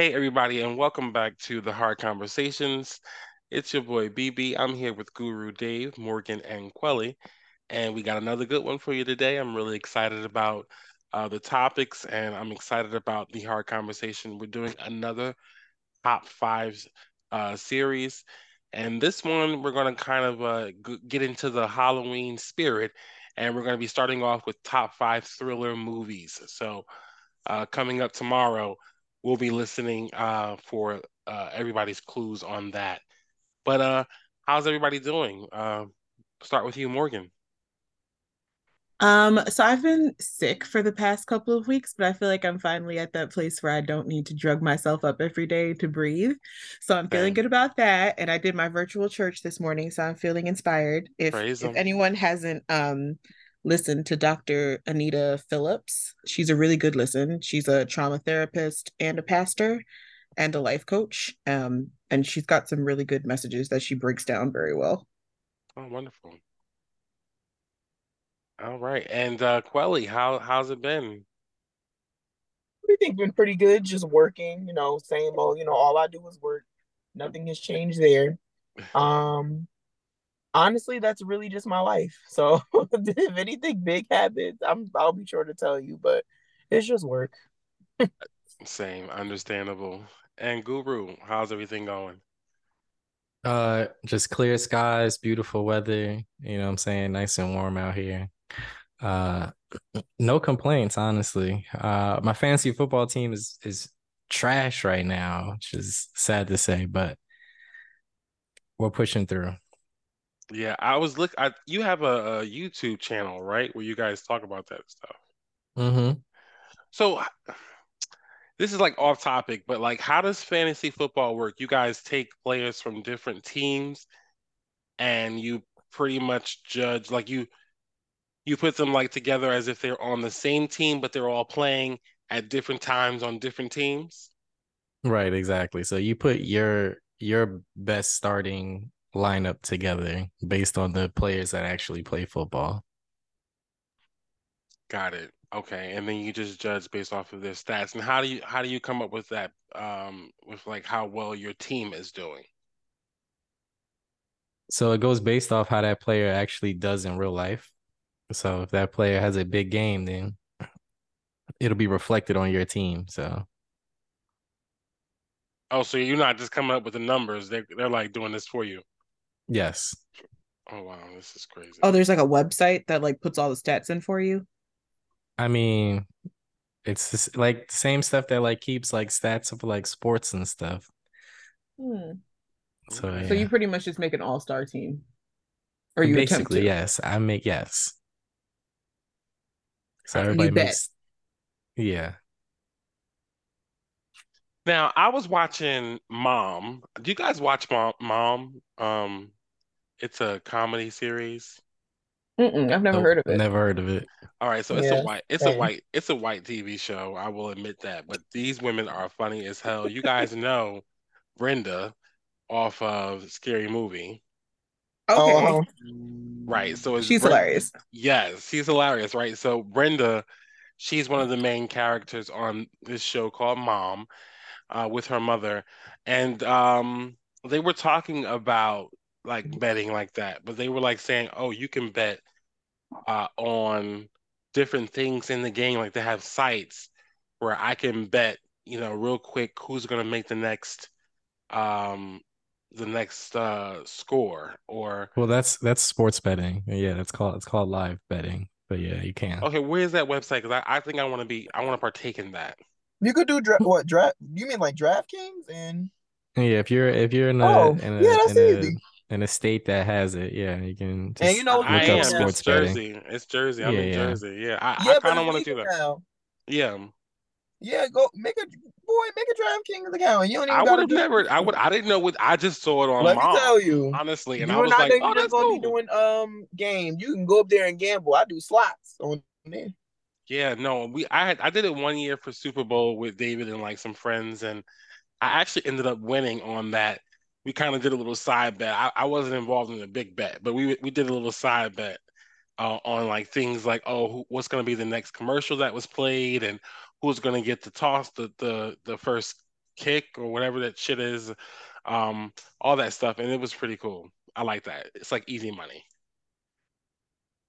Hey, everybody, and welcome back to the Hard Conversations. It's your boy BB. I'm here with Guru Dave, Morgan, and Quelly, and we got another good one for you today. I'm really excited about uh, the topics, and I'm excited about the Hard Conversation. We're doing another top five uh, series, and this one we're going to kind of uh, get into the Halloween spirit, and we're going to be starting off with top five thriller movies. So, uh, coming up tomorrow we'll be listening uh, for uh, everybody's clues on that. But uh, how's everybody doing? Uh, start with you, Morgan. Um, so I've been sick for the past couple of weeks, but I feel like I'm finally at that place where I don't need to drug myself up every day to breathe. So I'm feeling good about that. And I did my virtual church this morning, so I'm feeling inspired. If if anyone hasn't um listen to Dr. Anita Phillips. She's a really good listen. She's a trauma therapist and a pastor and a life coach. Um, and she's got some really good messages that she breaks down very well. Oh, wonderful. All right. And uh Quelly, how how's it been? Everything's been pretty good, just working, you know, same old, you know, all I do is work. Nothing has changed there. Um honestly, that's really just my life. So if anything big happens, I'm I'll be sure to tell you, but it's just work. Same, understandable. And Guru, how's everything going? Uh just clear skies, beautiful weather, you know what I'm saying, nice and warm out here. Uh no complaints, honestly. Uh my fantasy football team is is trash right now, which is sad to say, but we're pushing through. Yeah, I was look. I you have a, a YouTube channel, right, where you guys talk about that stuff. Mm-hmm. So this is like off topic, but like, how does fantasy football work? You guys take players from different teams, and you pretty much judge like you you put them like together as if they're on the same team, but they're all playing at different times on different teams. Right, exactly. So you put your your best starting lineup together based on the players that actually play football. Got it. Okay, and then you just judge based off of their stats. And how do you how do you come up with that? Um, with like how well your team is doing. So it goes based off how that player actually does in real life. So if that player has a big game, then it'll be reflected on your team. So. Oh, so you're not just coming up with the numbers; they're they're like doing this for you. Yes. Oh wow, this is crazy. Oh, there's like a website that like puts all the stats in for you. I mean, it's just, like the same stuff that like keeps like stats of like sports and stuff. Hmm. So, yeah. so you pretty much just make an all star team, or you basically yes, I make yes. So everybody makes, yeah. Now I was watching Mom. Do you guys watch Mom? Mom? Um, it's a comedy series. Mm-mm, I've never oh, heard of it. Never heard of it. All right, so it's yeah. a white, it's a white, it's a white TV show. I will admit that, but these women are funny as hell. You guys know Brenda off of Scary Movie. Okay. Oh. Right. So she's Brenda, hilarious. Yes, she's hilarious. Right. So Brenda, she's one of the main characters on this show called Mom, uh, with her mother, and um, they were talking about like betting like that, but they were like saying, "Oh, you can bet uh, on different things in the game. Like they have sites where I can bet, you know, real quick who's going to make the next, um, the next uh, score or. Well, that's that's sports betting. Yeah, that's called it's called live betting. But yeah, you can. Okay, where's that website? Because I, I think I want to be I want to partake in that. You could do dra- what draft? You mean like DraftKings and? Yeah, if you're if you're in a, oh, in a, yeah, that's in easy. A, in a state that has it. Yeah, you can. and you know, look I up sports it's Jersey. Betting. It's Jersey. I'm yeah, in yeah. Jersey. Yeah, I, yeah, I kind of want to do that. Now. Yeah. Yeah, go make a boy, make a DraftKings account. You don't even I would have never. I would. I didn't know what. I just saw it on. Let Mom, me tell you, honestly, and you I was like, "Oh, that's gonna cool. be doing um game. You can go up there and gamble. I do slots on there." Yeah, no, we. I had. I did it one year for Super Bowl with David and like some friends, and I actually ended up winning on that we kind of did a little side bet. I, I, wasn't involved in the big bet, but we we did a little side bet uh, on like things like oh, who, what's going to be the next commercial that was played, and who's going to get to toss the the the first kick or whatever that shit is, um, all that stuff, and it was pretty cool. I like that. It's like easy money.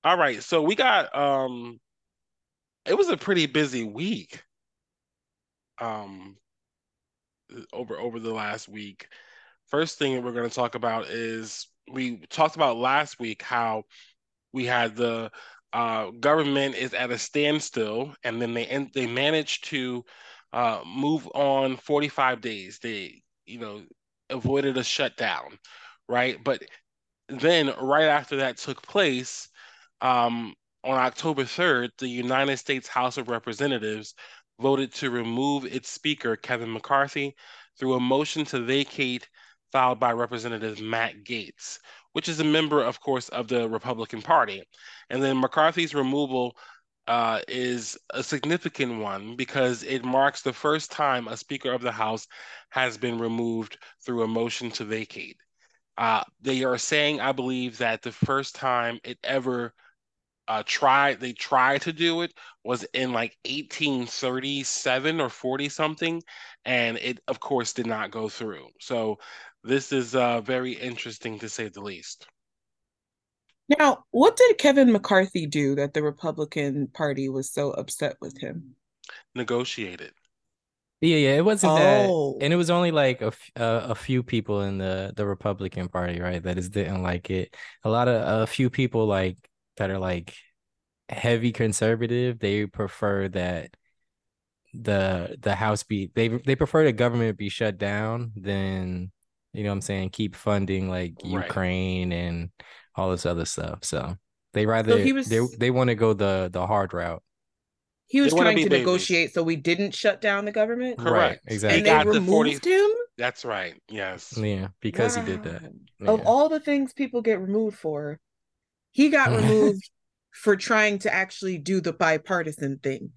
All right, so we got um, it was a pretty busy week. Um, over over the last week. First thing that we're going to talk about is we talked about last week how we had the uh, government is at a standstill, and then they they managed to uh, move on 45 days. They you know avoided a shutdown, right? But then right after that took place, um, on October 3rd, the United States House of Representatives voted to remove its Speaker, Kevin McCarthy, through a motion to vacate filed by Representative Matt Gaetz, which is a member, of course, of the Republican Party. And then McCarthy's removal uh, is a significant one because it marks the first time a Speaker of the House has been removed through a motion to vacate. Uh, they are saying, I believe, that the first time it ever uh, tried, they tried to do it was in like 1837 or 40 something, and it, of course, did not go through. So this is uh, very interesting to say the least. Now, what did Kevin McCarthy do that the Republican Party was so upset with him? Negotiated. Yeah, yeah, it wasn't oh. that, and it was only like a, uh, a few people in the the Republican Party, right? That is didn't like it. A lot of a few people like that are like heavy conservative. They prefer that the the House be they they prefer the government be shut down than you know what I'm saying keep funding like right. Ukraine and all this other stuff. So they rather so was, they they want to go the the hard route. He was trying to babies. negotiate so we didn't shut down the government. Correct. Right, exactly. And they, they removed 40... him. That's right. Yes. Yeah, because wow. he did that. Yeah. Of all the things people get removed for, he got removed for trying to actually do the bipartisan thing.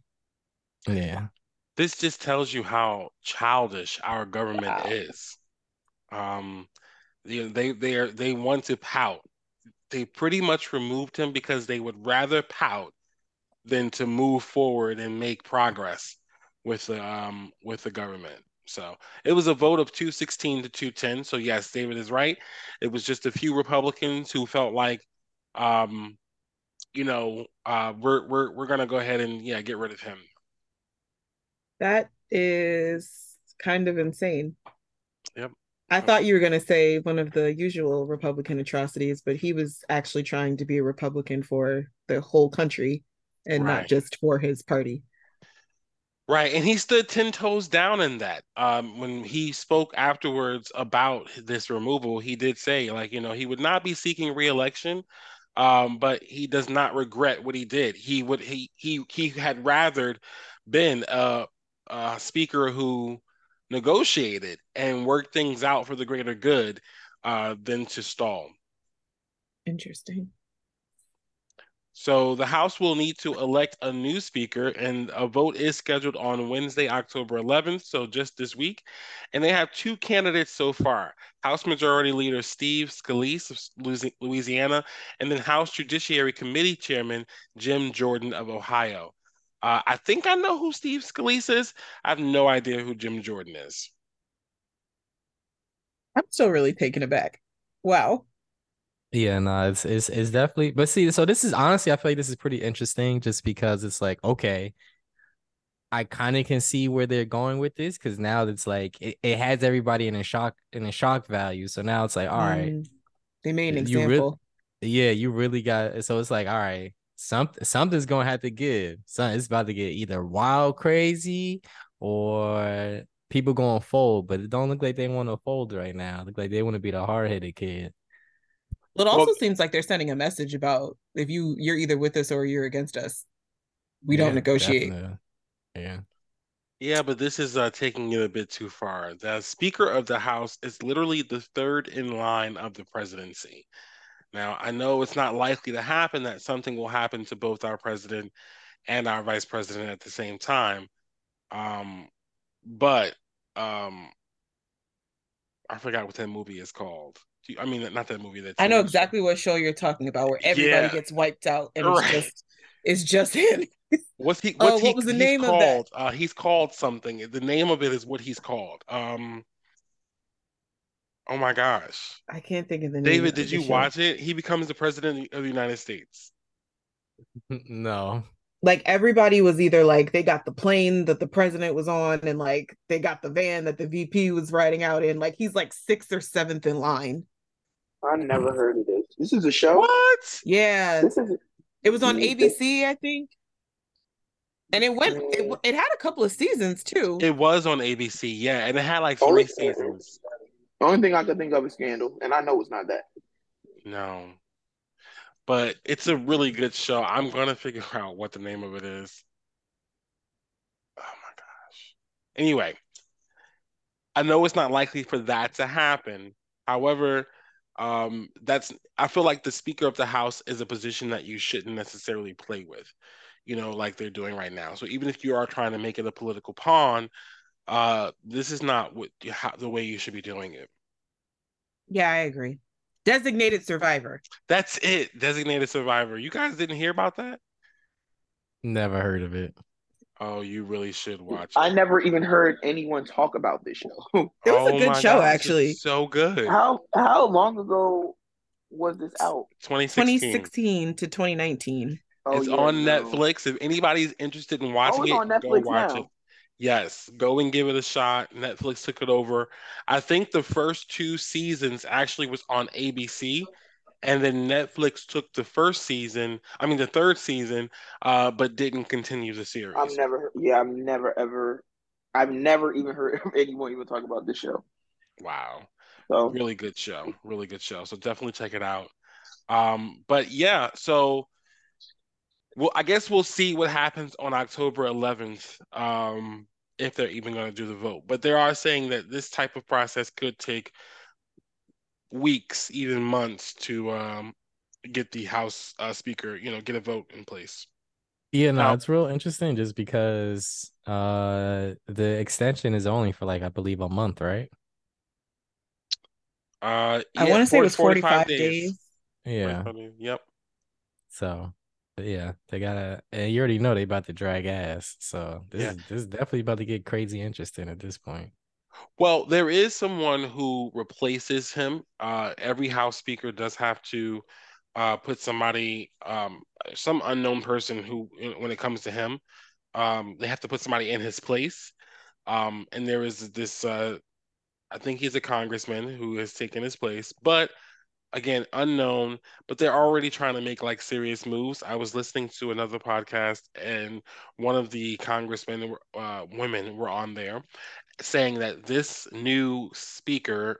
Yeah. This just tells you how childish our government wow. is. Um, you know, they they are they want to pout. They pretty much removed him because they would rather pout than to move forward and make progress with the um with the government. So it was a vote of 216 to 210. So yes, David is right. It was just a few Republicans who felt like um you know, uh we're we're we're gonna go ahead and yeah, get rid of him. That is kind of insane. Yep. I thought you were going to say one of the usual Republican atrocities, but he was actually trying to be a Republican for the whole country and right. not just for his party. Right, and he stood ten toes down in that. Um, when he spoke afterwards about this removal, he did say, like, you know, he would not be seeking reelection, um, but he does not regret what he did. He would he he he had rather been a, a speaker who negotiated and worked things out for the greater good uh, than to stall. Interesting. So the House will need to elect a new speaker, and a vote is scheduled on Wednesday, October 11th, so just this week. And they have two candidates so far House Majority Leader Steve Scalise of Louisiana, and then House Judiciary Committee Chairman Jim Jordan of Ohio. Uh, I think I know who Steve Scalise is. I have no idea who Jim Jordan is. I'm still really taken aback. Wow. Yeah, no, it's, it's it's definitely. But see, so this is honestly, I feel like this is pretty interesting, just because it's like, okay, I kind of can see where they're going with this because now it's like it, it has everybody in a shock in a shock value. So now it's like, all right, mm, they made an example. Really, yeah, you really got. So it's like, all right, something something's gonna have to give. Something it's about to get either wild, crazy, or people going to fold. But it don't look like they want to fold right now. It look like they want to be the hard headed kid. Well, it also well, seems like they're sending a message about if you you're either with us or you're against us. We yeah, don't negotiate. Definitely. Yeah. Yeah, but this is uh, taking it a bit too far. The Speaker of the House is literally the third in line of the presidency. Now, I know it's not likely to happen that something will happen to both our president and our vice president at the same time. Um, but um, I forgot what that movie is called. You, I mean, not that movie. That I know exactly what show you're talking about, where everybody yeah. gets wiped out and right. it's just It's just him. What's he? Oh, What's what he? was the he's name of that? called? Uh, he's called something. The name of it is what he's called. Um. Oh my gosh, I can't think of the name. David, did you show. watch it? He becomes the president of the United States. No. Like everybody was either like they got the plane that the president was on, and like they got the van that the VP was riding out in. Like he's like sixth or seventh in line. I never heard of this. This is a show. What? Yeah, This is it was on. ABC, I think, and it went. It, it had a couple of seasons too. It was on ABC, yeah, and it had like three it's- seasons. the only thing I could think of is Scandal, and I know it's not that. No, but it's a really good show. I'm gonna figure out what the name of it is. Oh my gosh. Anyway, I know it's not likely for that to happen. However, um, that's I feel like the Speaker of the House is a position that you shouldn't necessarily play with, you know, like they're doing right now. So even if you are trying to make it a political pawn, uh, this is not what how, the way you should be doing it. Yeah, I agree. Designated survivor. That's it, designated survivor. You guys didn't hear about that? Never heard of it. Oh, you really should watch it. I never even heard anyone talk about this show. It was a Oh good show, gosh, it's actually. so good. how how long ago was this out? 2016. 2016 to 2019. Oh, it's yeah, on no. Netflix. If anybody's interested in Oh, watching it's it, on go watch now. it. Yes, go and give it a shot. Netflix took it over. I think the first two seasons actually was on ABC, and then Netflix took the first season, I mean the third season, uh, but didn't continue the series. I've never, yeah, I've never ever, I've never even heard anyone even talk about this show. Wow. So really good show really good show so definitely check it out um but yeah so well i guess we'll see what happens on october 11th um if they're even going to do the vote but they are saying that this type of process could take weeks even months to um get the house uh, speaker you know get a vote in place Yeah, no, Now- it's real interesting just because uh the extension is only for like I believe a month, right? uh I want to say it was 45 days. Yeah. 45 days. yep So yeah, they gotta and you already know they about to drag ass. So this Yeah. is this is definitely about to get crazy interesting at this point. Well, there is someone who replaces him. Uh, every House Speaker does have to uh, put somebody, um, some unknown person who, when it comes to him, um, they have to put somebody in his place. Um, and there is this, uh, I think he's a congressman who has taken his place, but again, unknown. But they're already trying to make like serious moves. I was listening to another podcast, and one of the congressmen, uh, women, were on there saying that this new speaker,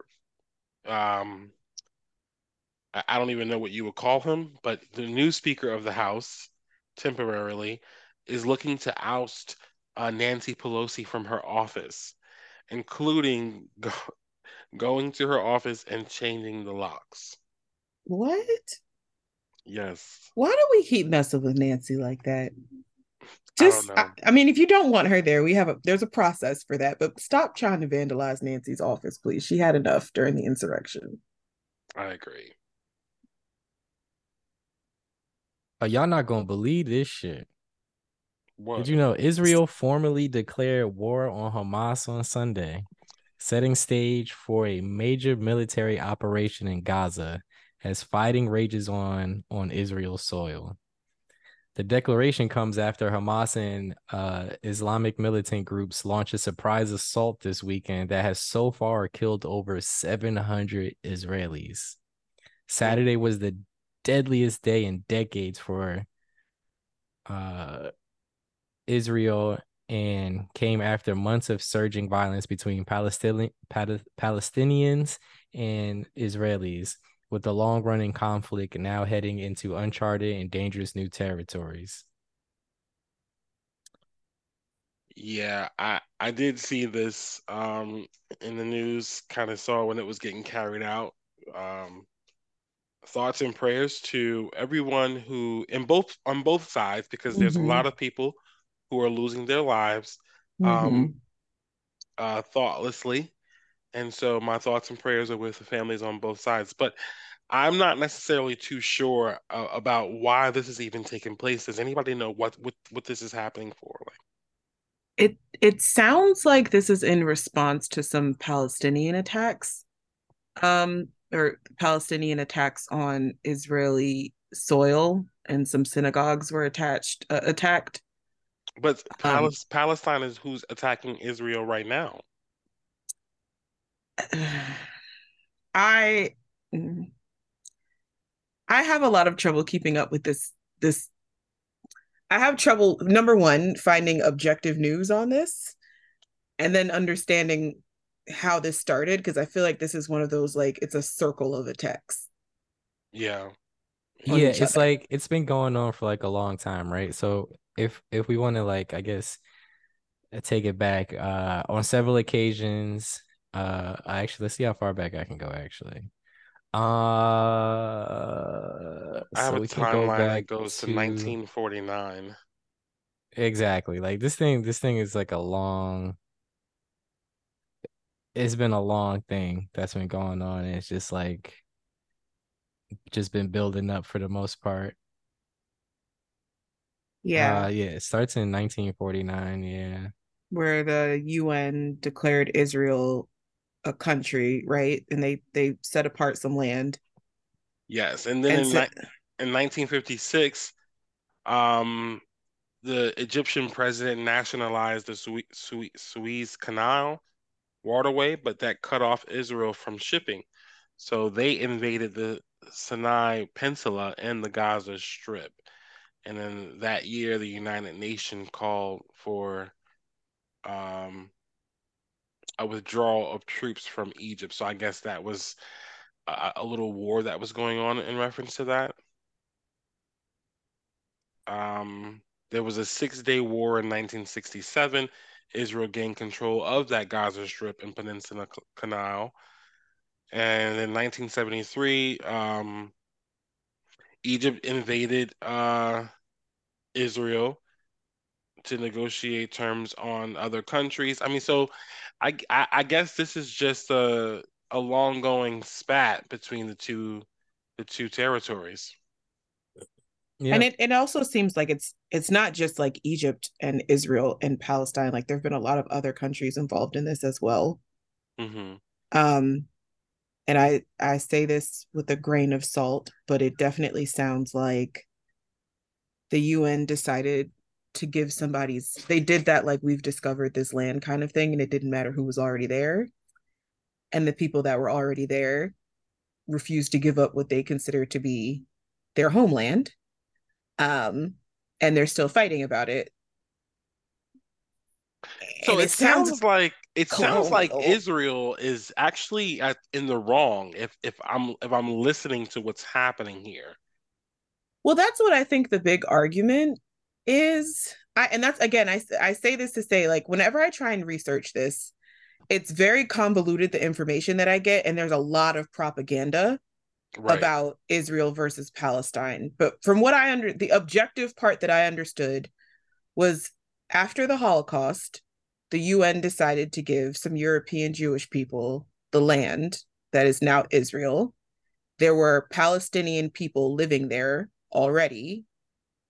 um, I don't even know what you would call him, but the new speaker of the House, temporarily, is looking to oust uh, Nancy Pelosi from her office, including go- going to her office and changing the locks. What? Yes. Why do we keep messing with Nancy like that? I don't Just, know. I, I mean, if you don't want her there, we have a there's a process for that. But stop trying to vandalize Nancy's office, please. She had enough during the insurrection. I agree. are y'all not gonna believe this shit. What? Did you know Israel formally declared war on Hamas on Sunday, setting stage for a major military operation in Gaza as fighting rages on on Israel's soil. The declaration comes after Hamas and uh, Islamic militant groups launched a surprise assault this weekend that has so far killed over 700 Israelis. Saturday was the deadliest day in decades for uh, Israel and came after months of surging violence between Palestinian Palestinians and Israelis, with the long-running conflict now heading into uncharted and dangerous new territories. Yeah, I I did see this um in the news, kind of saw when it was getting carried out. Um thoughts and prayers to everyone who in both on both sides because there's Mhm. a lot of people who are losing their lives Mhm. um uh thoughtlessly. And so my thoughts and prayers are with the families on both sides. But I'm not necessarily too sure uh, about why this is even taking place. Does anybody know what what what this is happening for? Like, it it sounds like this is in response to some Palestinian attacks, um, or Palestinian attacks on Israeli soil, and some synagogues were attached uh, attacked. But um, Palestine is who's attacking Israel right now. I I have a lot of trouble keeping up with this this I have trouble number 1 finding objective news on this and then understanding how this started because I feel like this is one of those like it's a circle of attacks. Yeah. Yeah, it's other. like it's been going on for like a long time, right? So if if we want to like I guess take it back uh on several occasions uh actually let's see how far back I can go actually. Uh I have so a timeline that goes to, to 1949. Exactly. Like this thing this thing is like a long it's been a long thing that's been going on. It's just like just been building up for the most part. Yeah. Uh, yeah, it starts in 1949, yeah. Where the UN declared Israel a country, right? And they they set apart some land. Yes, and then and in, so- in 1956, um, the Egyptian president nationalized the Suez, Suez Canal waterway, but that cut off Israel from shipping. So they invaded the Sinai Peninsula and the Gaza Strip. And then that year, the United Nations called for um, a withdrawal of troops from Egypt. So I guess that was a, a little war that was going on in reference to that. Um, there was a six day war in 1967. Israel gained control of that Gaza Strip and Peninsula Canal. And in 1973, um, Egypt invaded uh, Israel to negotiate terms on other countries. I mean, so I, I, I guess this is just a a long going spat between the two the two territories. Yeah. And it, it also seems like it's it's not just like Egypt and Israel and Palestine. Like there have been a lot of other countries involved in this as well. Mm-hmm. Um, and I I say this with a grain of salt, but it definitely sounds like the UN decided to give somebody's they did that like we've discovered this land kind of thing and it didn't matter who was already there. And the people that were already there refused to give up what they consider to be their homeland um and they're still fighting about it. So it, it, sounds, sounds like it sounds like Israel is actually at, in the wrong if if I'm if I'm listening to what's happening here. Well, that's what I think the big argument is I, and that's again I, I say this to say like whenever i try and research this it's very convoluted the information that i get and there's a lot of propaganda right. about israel versus palestine. But from what i under the objective part that i understood was after the holocaust the un decided to give some european jewish people the land that is now israel. There were palestinian people living there already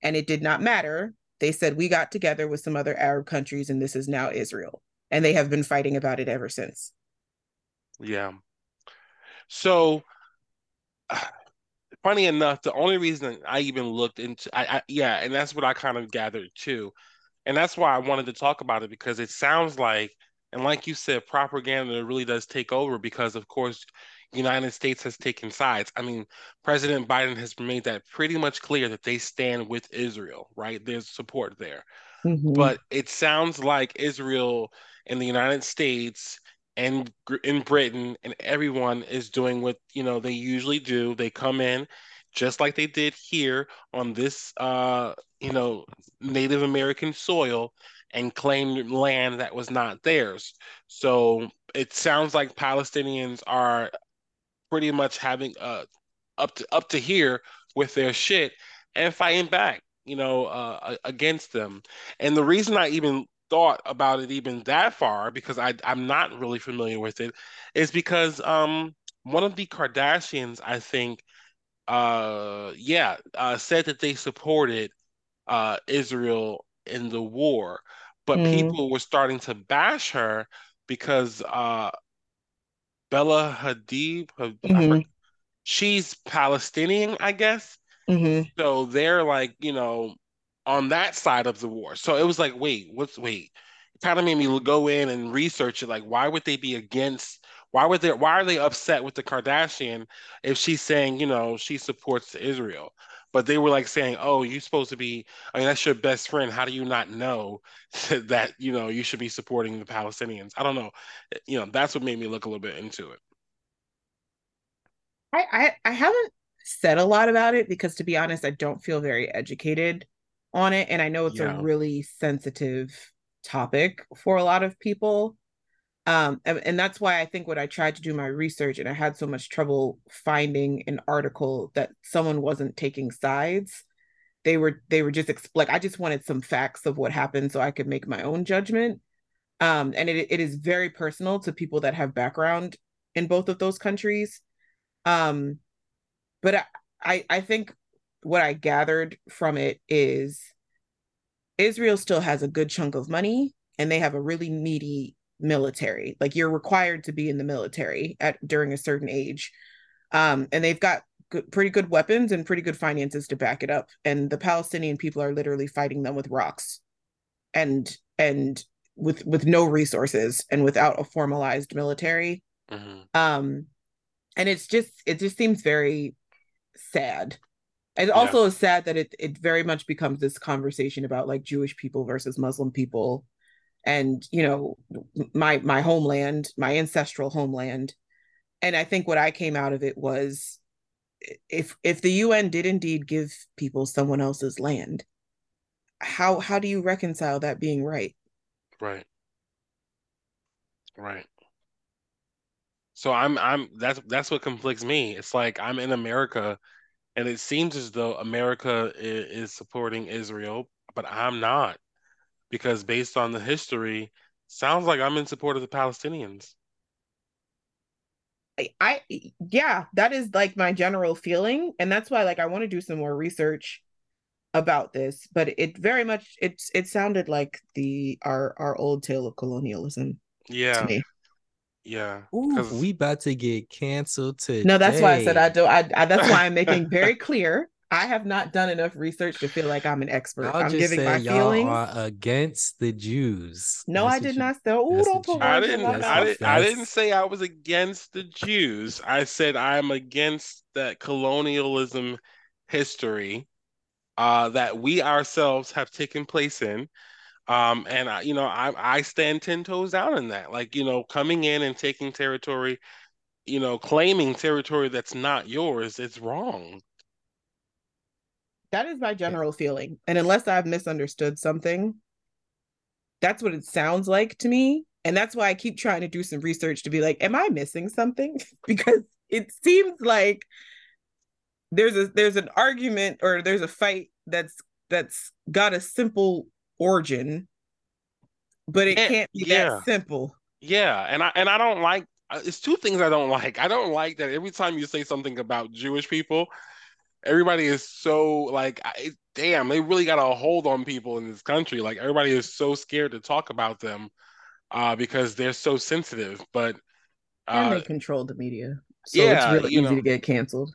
and it did not matter. They said we got together with some other Arab countries and this is now Israel. And they have been fighting about it ever since. Yeah. So funny enough, the only reason I even looked into I, I yeah, and that's what I kind of gathered too. And that's why I wanted to talk about it because it sounds like and like you said, propaganda really does take over because of course United States has taken sides. I mean, President Biden has made that pretty much clear that they stand with Israel, right? There's support there. Mm-hmm. But it sounds like Israel and the United States and in Britain and everyone is doing what, you know, they usually do. They come in just like they did here on this uh, you know, Native American soil and claim land that was not theirs. So it sounds like Palestinians are pretty much having uh up to up to here with their shit and fighting back, you know, uh, against them. And the reason I even thought about it even that far because I I'm not really familiar with it is because um one of the Kardashians I think uh, yeah, uh, said that they supported uh, Israel in the war, but mm. people were starting to bash her because uh, Bella Hadid, mm-hmm. she's Palestinian, I guess. Mm-hmm. So they're like, you know, on that side of the war. So it was like, wait, what's wait? It kind of made me go in and research it. Like, why would they be against? Why would they? Why are they upset with the Kardashian if she's saying, you know, she supports Israel? But they were like saying, "Oh, you're supposed to be. I mean, that's your best friend. How do you not know that you know you should be supporting the Palestinians?" I don't know. Eh, you know, that's what made me look a little bit into it. I I, I haven't said a lot about it because, to be honest, I don't feel very educated on it, and I know it's yeah. a really sensitive topic for a lot of people um and, and, that's why i think when i tried to do my research and i had so much trouble finding an article that someone wasn't taking sides they were they were just like i just wanted some facts of what happened so i could make my own judgment. Um and it, it is very personal to people that have background in both of those countries. Um but i i, I think what i gathered from it is israel still has a good chunk of money and they have a really needy military. Like you're required to be in the military at during a certain age. Um, and they've got good, pretty good weapons and pretty good finances to back it up. And the Palestinian people are literally fighting them with rocks and and with with no resources and without a formalized military. Mm-hmm. Um, and it's just it just seems very sad. It yeah. also is sad that it it very much becomes this conversation about like Jewish people versus Muslim people and you know my my homeland my ancestral homeland. And i think what i came out of it was if if the un did indeed give people someone else's land how how do you reconcile that being right? Right. Right. So i'm i'm that's that's what conflicts me. It's like i'm in america and it seems as though america is, supporting israel but i'm not because based on the history, sounds like I'm in support of the Palestinians. I, I yeah, that is like my general feeling, and that's why like I want to do some more research about this. But it very much it's it sounded like the our our old tale of colonialism. Yeah. Yeah. Ooh, we about to get canceled today. No, that's why I said I do. I, I that's why I'm making very clear I have not done enough research to feel like I'm an expert. Y'all I'm giving my feelings. against the Jews. No, That's I did not say. Oh, don't put I didn't. I, did, I didn't say I was against the Jews. I said I'm against that colonialism history uh, that we ourselves have taken place in. Um, and I, you know, I I stand ten toes down in that. Like, you know, coming in and taking territory, you know, claiming territory that's not yours, it's wrong. That is my general feeling. And unless I've misunderstood something, that's what it sounds like to me. And that's why I keep trying to do some research to be like, am I missing something? because it seems like there's a there's an argument or there's a fight that's that's got a simple origin, but it can't be yeah. that simple. Yeah, and I and I don't like uh, it's two things I don't like. I don't like that every time you say something about Jewish people, everybody is so like I, damn they really got a hold on people in this country. Like everybody is so scared to talk about them uh because they're so sensitive but uh, and they control the media so yeah, it's really easy know, to get canceled.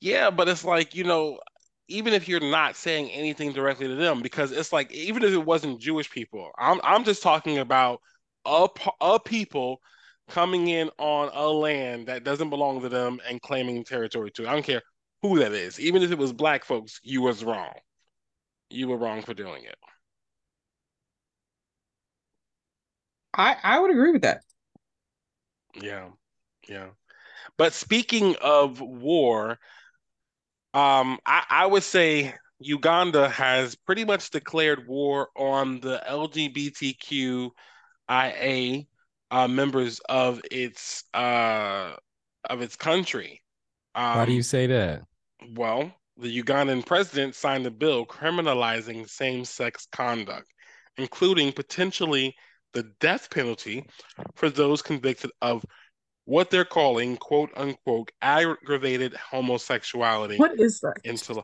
Yeah but it's like you know even if you're not saying anything directly to them because it's like even if it wasn't jewish people i'm i'm just talking about a, a people coming in on a land that doesn't belong to them and claiming territory to. I don't care who that is. Even if it was black folks, you was wrong. You were wrong for doing it. I I would agree with that. Yeah. Yeah. But speaking of war, um, I, I would say Uganda has pretty much declared war on the LGBTQIA uh, members of its uh, of its country. Um, Why do you say that? Well, the Ugandan president signed a bill criminalizing same sex conduct, including potentially the death penalty for those convicted of what they're calling quote unquote aggravated homosexuality. What is that? Into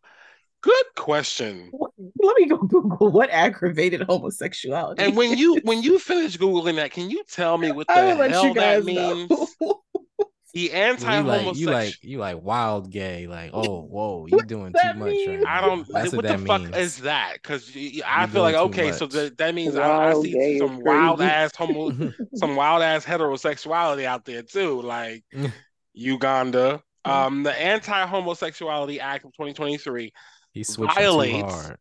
good question. Let me go Google what aggravated homosexuality. And when you when you finish googling that, can you tell me what the hell that means? The anti-homosexual. You like, you like you like wild gay. Like, oh, whoa, you doing too much. Right I don't. That's what, what the fuck means. is that? Because I feel like okay, so the, that means I, I, see some wild ass homo, some wild ass heterosexuality out there too, like Uganda. Mm. Um, the Anti-Homosexuality Act of 2023 violates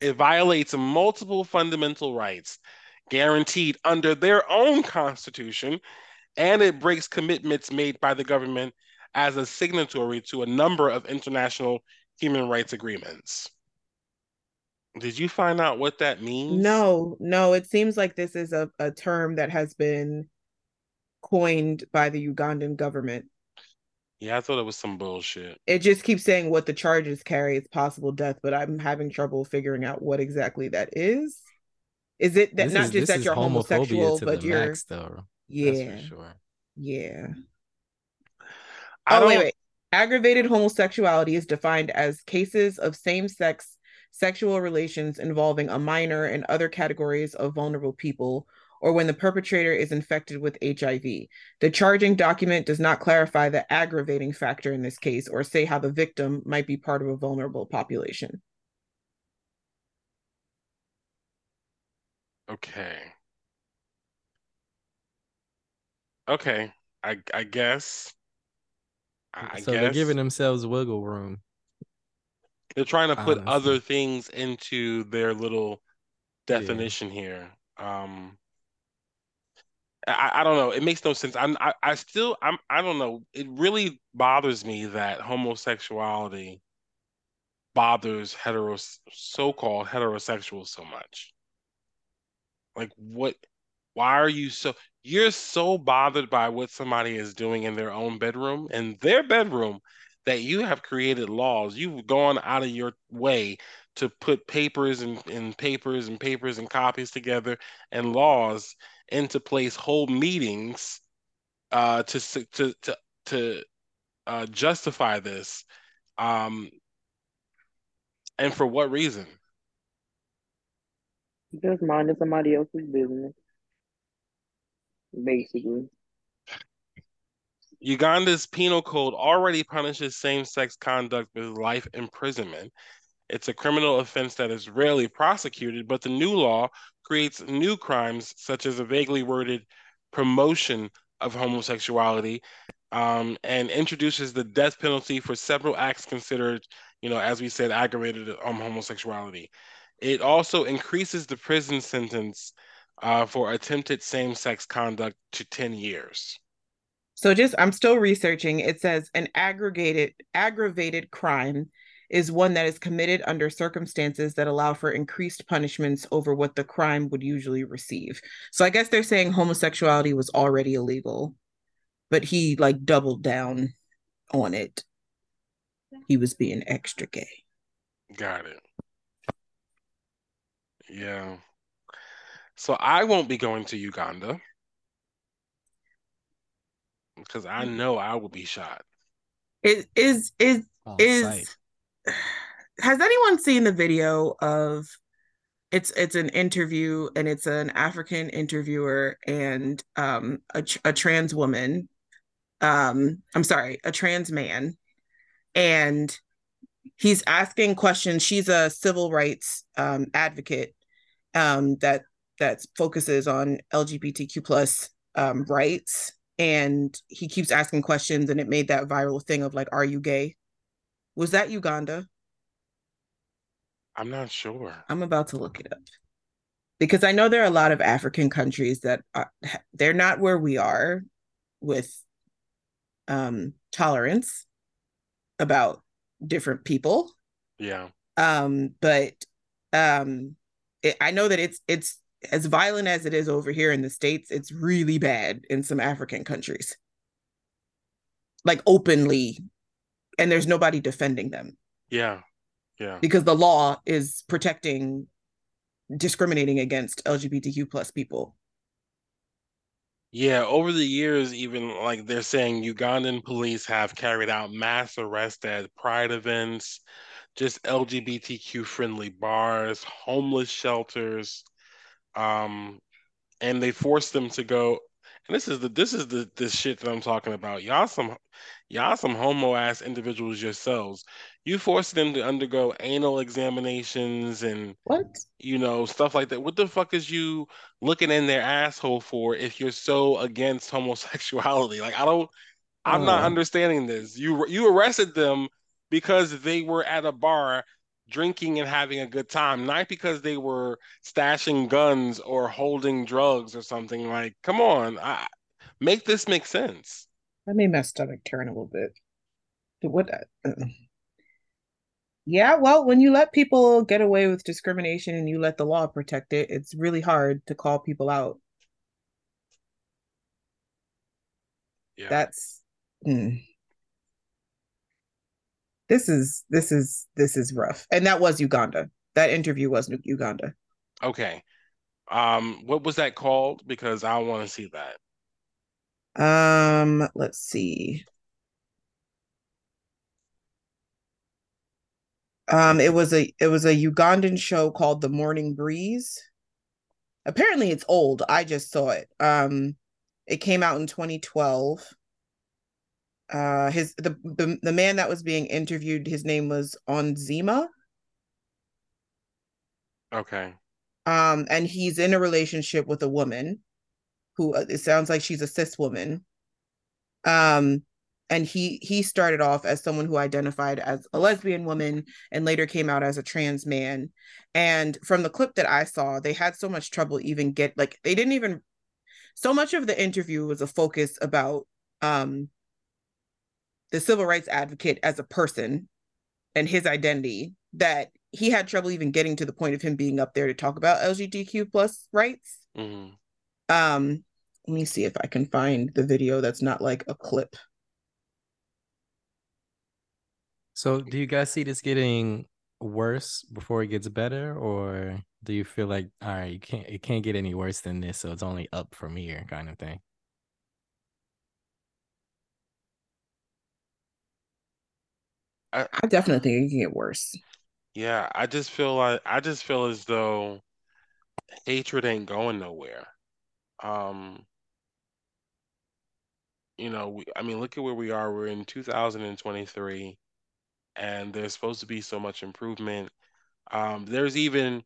it violates multiple fundamental rights guaranteed under their own constitution and it breaks commitments made by the government as a signatory to a number of international human rights agreements. Did you find out what that means? No, no. It seems like this is a, a term that has been coined by the Ugandan government. Yeah, I thought it was some bullshit. It just keeps saying what the charges carry is possible death, but I'm having trouble figuring out what exactly that is. Is it that this not is, just that you're homosexual, but you're max, though. Yeah. sure. Yeah. I oh, wait, wait. Aggravated homosexuality is defined as cases of same sex sexual relations involving a minor and other categories of vulnerable people, or when the perpetrator is infected with HIV. The charging document does not clarify the aggravating factor in this case or say how the victim might be part of a vulnerable population. Okay. Okay, I I guess. I so guess. they're giving themselves wiggle room. They're trying to put Honestly. other things into their little definition yeah. here. Um, I, I don't know. It makes no sense. I'm I, I still I'm I don't know. It really bothers me that homosexuality bothers hetero so-called heterosexuals so much. Like what why are you so you're so bothered by what somebody is doing in their own bedroom, in their bedroom, that you have created laws. You've gone out of your way to put papers and, and papers and papers and copies together and laws into place, hold meetings uh, to to to to uh, justify this. Um, and for what reason? Just minding somebody else's business basically. Uganda's penal code already punishes same sex conduct with life imprisonment. It's a criminal offense that is rarely prosecuted, but the new law creates new crimes, such as a vaguely worded promotion of homosexuality, um, and introduces the death penalty for several acts considered, you know, as we said, aggravated um, homosexuality. It also increases the prison sentence uh, for attempted same sex conduct to 10 years. So just I'm still researching. It says an aggregated aggravated crime is one that is committed under circumstances that allow for increased punishments over what the crime would usually receive. So I guess they're saying homosexuality was already illegal, but he like doubled down on it. He was being extra gay. Got it. Yeah. So I won't be going to Uganda because I mm. know I will be shot. Is is is oh, is has anyone seen the video of it's it's an interview and it's an African interviewer and um a, a trans woman um I'm sorry a trans man and he's asking questions she's a civil rights um advocate um that that focuses on LGBTQ plus um, rights, and he keeps asking questions, and it made that viral thing of like, "Are you gay?" Was that Uganda? I'm not sure. I'm about to look it up because I know there are a lot of African countries that are, they're not where we are with um, tolerance about different people. Yeah. Um, but um, it, I know that it's it's as violent as it is over here in the states it's really bad in some african countries. Like openly. And there's nobody defending them. Yeah. Yeah. Because the law is protecting discriminating against lgbtq plus people. Yeah, over the years, even like they're saying Ugandan police have carried out mass arrests at pride events, just LGBTQ friendly bars, homeless shelters, um, and they forced them to go. And this is the this is the this shit that I'm talking about. Y'all some y'all some homo ass individuals yourselves. You forced them to undergo anal examinations and what you know stuff like that. What the fuck is you looking in their asshole for if you're so against homosexuality? Like I don't I'm not Uh. understanding this. You you arrested them because they were at a bar drinking and having a good time, not because they were stashing guns or holding drugs or something. Like, come on, I, make this make sense. that made my stomach turn a little bit what uh, yeah well when you let people get away with discrimination and you let the law protect it it's really hard to call people out Yeah. that's mm. This is this is this is rough. And that was uganda. That interview was uganda. Okay. Um, what was that called? Because I want to see that. um let's see. Um it was a it was a ugandan show called the morning breeze. Apparently it's old. I just saw it. Um it came out in 2012 uh his the, the the man that was being interviewed his name was Onziema. Okay. um and he's in a relationship with a woman who uh, it sounds like she's a cis woman. Um and he he started off as someone who identified as a lesbian woman and later came out as a trans man. And from the clip that i saw they had so much trouble even get like they didn't even so much of the interview was a focus about um the civil rights advocate as a person and his identity that he had trouble even getting to the point of him being up there to talk about lgbtq plus rights. Hmm um let me see if i can find the video that's not like a clip. So, do you guys see this getting worse before it gets better, or do you feel like, all right, you can't, it can't get any worse than this, so it's only up from here, kind of thing? I definitely think it can get worse Yeah, I just feel like I just feel as though hatred ain't going nowhere. Um, you know, we, I mean, look at where we are. We're in 2023, and there's supposed to be so much improvement. Um, there's even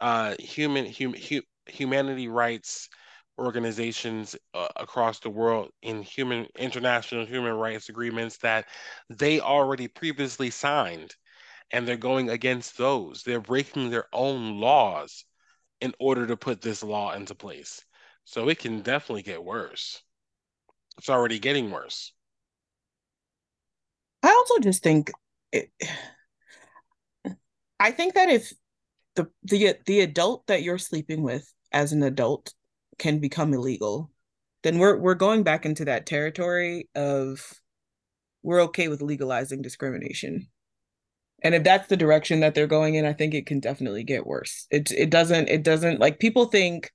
uh, human hum, hu humanity rights organizations uh, across the world in human international human rights agreements that they already previously signed, and they're going against those. They're breaking their own laws in order to put this law into place. So it can definitely get worse. It's already getting worse. i also just think it, i think that if the the the adult that you're sleeping with as an adult can become illegal then we're we're going back into that territory of we're okay with legalizing discrimination. And if that's the direction that they're going in i think it can definitely get worse. It it doesn't it doesn't like people think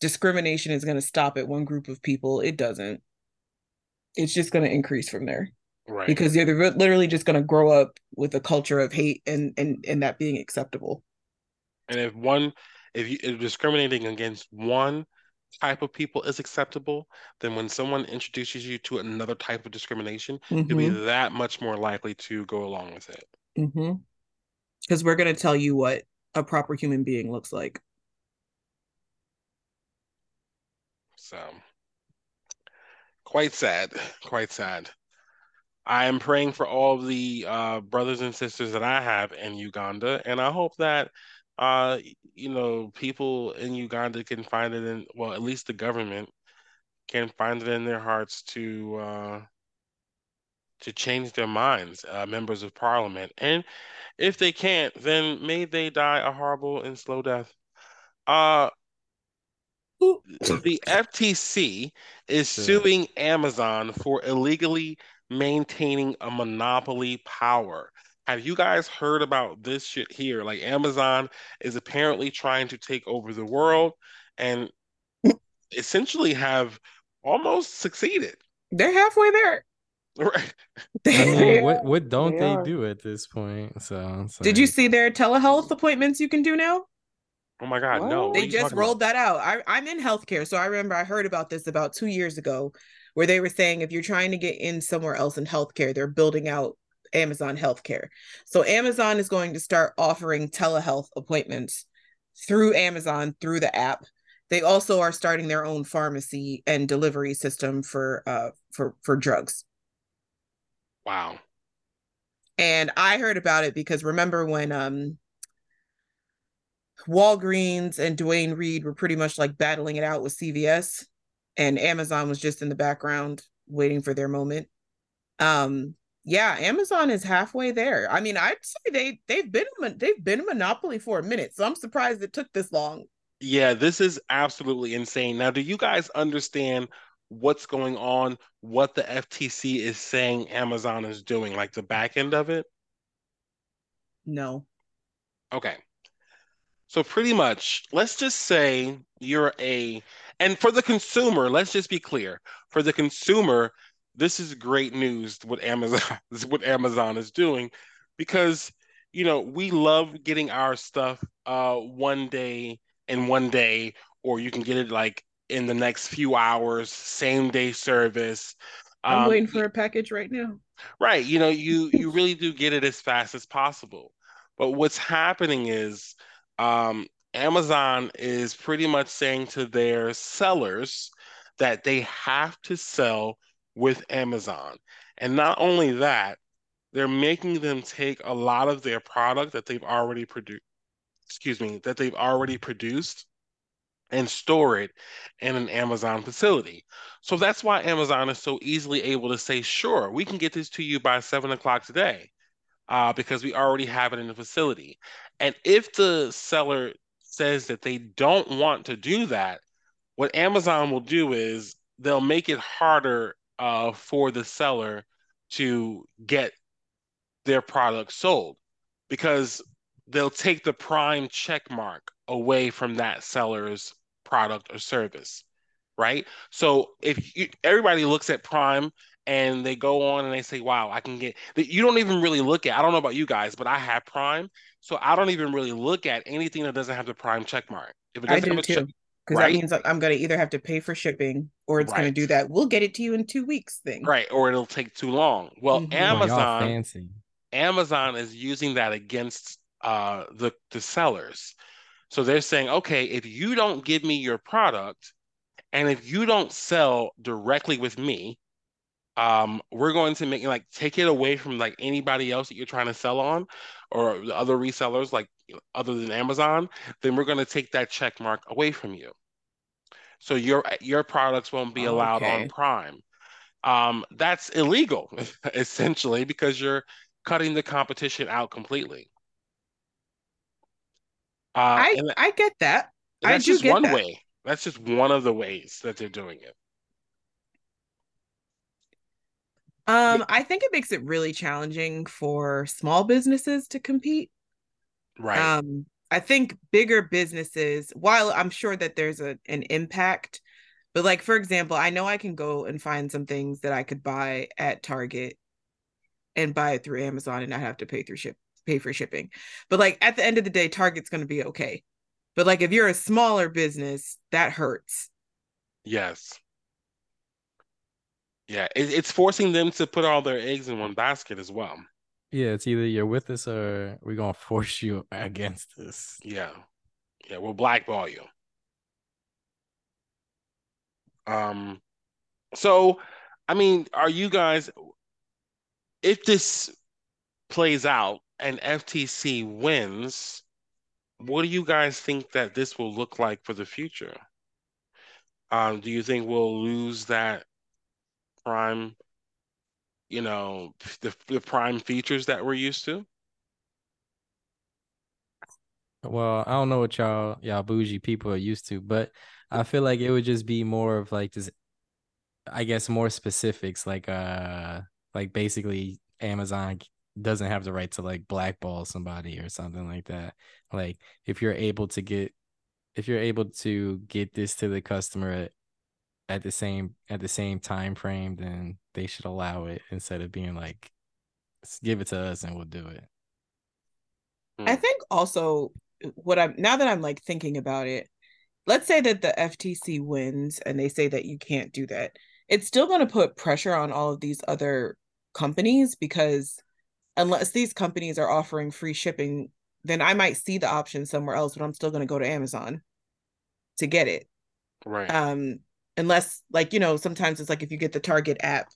discrimination is going to stop at one group of people. It doesn't. It's just going to increase from there. Right. because they're literally just going to grow up with a culture of hate and and and that being acceptable. And if one, if you if discriminating against one type of people is acceptable, then when someone introduces you to another type of discrimination, you'll be mm-hmm. that much more likely to go along with it. Mm-hmm. because we're going to tell you what a proper human being looks like So quite sad, quite sad. I am praying for all the uh, brothers and sisters that I have in Uganda, and I hope that uh, you know people in Uganda can find it in well, at least the government can find it in their hearts to uh, to change their minds, uh, members of parliament, and if they can't, then may they die a horrible and slow death. Uh, the FTC is suing Amazon for illegally maintaining a monopoly power. Have you guys heard about this shit here? Like Amazon is apparently trying to take over the world, and essentially have almost succeeded. They're halfway there. Right. I mean, what what don't they, they do at this point? So did you see their telehealth appointments you can do now? Oh my god, what? no. They just rolled about? that out. I, I'm in healthcare, so I remember I heard about this about two years ago, where they were saying if you're trying to get in somewhere else in healthcare, they're building out Amazon Healthcare. So Amazon is going to start offering telehealth appointments through Amazon through the app. They also are starting their own pharmacy and delivery system for uh for for drugs. Wow. And I heard about it because remember when um Walgreens and Duane Reade were pretty much like battling it out with CVS and Amazon was just in the background waiting for their moment. Um yeah, Amazon is halfway there. I mean, I'd say they they've been they've been a monopoly for a minute, so I'm surprised it took this long. Yeah, this is absolutely insane. Now, do you guys understand what's going on, what the FTC is saying Amazon is doing, like the back end of it? No. Okay. So pretty much, let's just say you're a and for the consumer, let's just be clear. For the consumer, this is great news what Amazon what Amazon is doing because you know, we love getting our stuff uh one day in one day or you can get it like in the next few hours, same day service. I'm um, waiting for a package right now. Right. You know, you you really do get it as fast as possible. But what's happening is um, Amazon is pretty much saying to their sellers that they have to sell with Amazon. And not only that, they're making them take a lot of their product that they've already produced, excuse me, that they've already produced and store it in an Amazon facility. So that's why Amazon is so easily able to say, sure, we can get this to you by seven o'clock today uh, because we already have it in the facility. And if the seller says that they don't want to do that, what Amazon will do is they'll make it harder uh, for the seller to get their product sold because they'll take the prime check mark away from that seller's product or service, right? So if you, everybody looks at Prime and they go on and they say, "Wow, I can get," you don't even really look at. I don't know about you guys, but I have Prime, so I don't even really look at anything that doesn't have the Prime check mark. If it doesn't I do too. Because right? that means I'm going to either have to pay for shipping or it's right. going to do that. We'll get it to you in two weeks thing. Right. Or it'll take too long. Well, mm-hmm. Amazon, Amazon is using that against uh, the, the sellers. So they're saying, okay, if you don't give me your product and if you don't sell directly with me, um, we're going to make like take it away from like anybody else that you're trying to sell on or the other resellers like other than Amazon, then we're going to take that check mark away from you. So your your products won't be allowed okay. on Prime. Um, that's illegal essentially because you're cutting the competition out completely. Uh, I I get that. That's I just one that. way. That's just one of the ways that they're doing it. Um, I think it makes it really challenging for small businesses to compete. Right. Um, I think bigger businesses, while I'm sure that there's a an impact, but like for example, I know I can go and find some things that I could buy at Target and buy it through Amazon and not have to pay through ship pay for shipping. But like at the end of the day, Target's going to be okay. But like if you're a smaller business, that hurts. Yes. Yeah, it, it's forcing them to put all their eggs in one basket as well. Yeah, it's either you're with us or we're gonna force you against us. Yeah, yeah, we'll blackball you. Um, so, I mean, are you guys? If this plays out, and FTC wins, what do you guys think that this will look like for the future? Um, do you think we'll lose that prime, you know, the, the prime features that we're used to? Well, I don't know what y'all y'all bougie people are used to, but I feel like it would just be more of like this I guess more specifics like uh like basically Amazon doesn't have the right to like blackball somebody or something like that. Like if you're able to get if you're able to get this to the customer at the same at the same time frame, then they should allow it instead of being like, give it to us and we'll do it. I hmm. think also what I'm now that I'm like thinking about it, let's say that the FTC wins and they say that you can't do that. It's still going to put pressure on all of these other companies because unless these companies are offering free shipping, then I might see the option somewhere else, but I'm still going to go to Amazon to get it. Right. Um, unless like you know sometimes it's like if you get the Target app,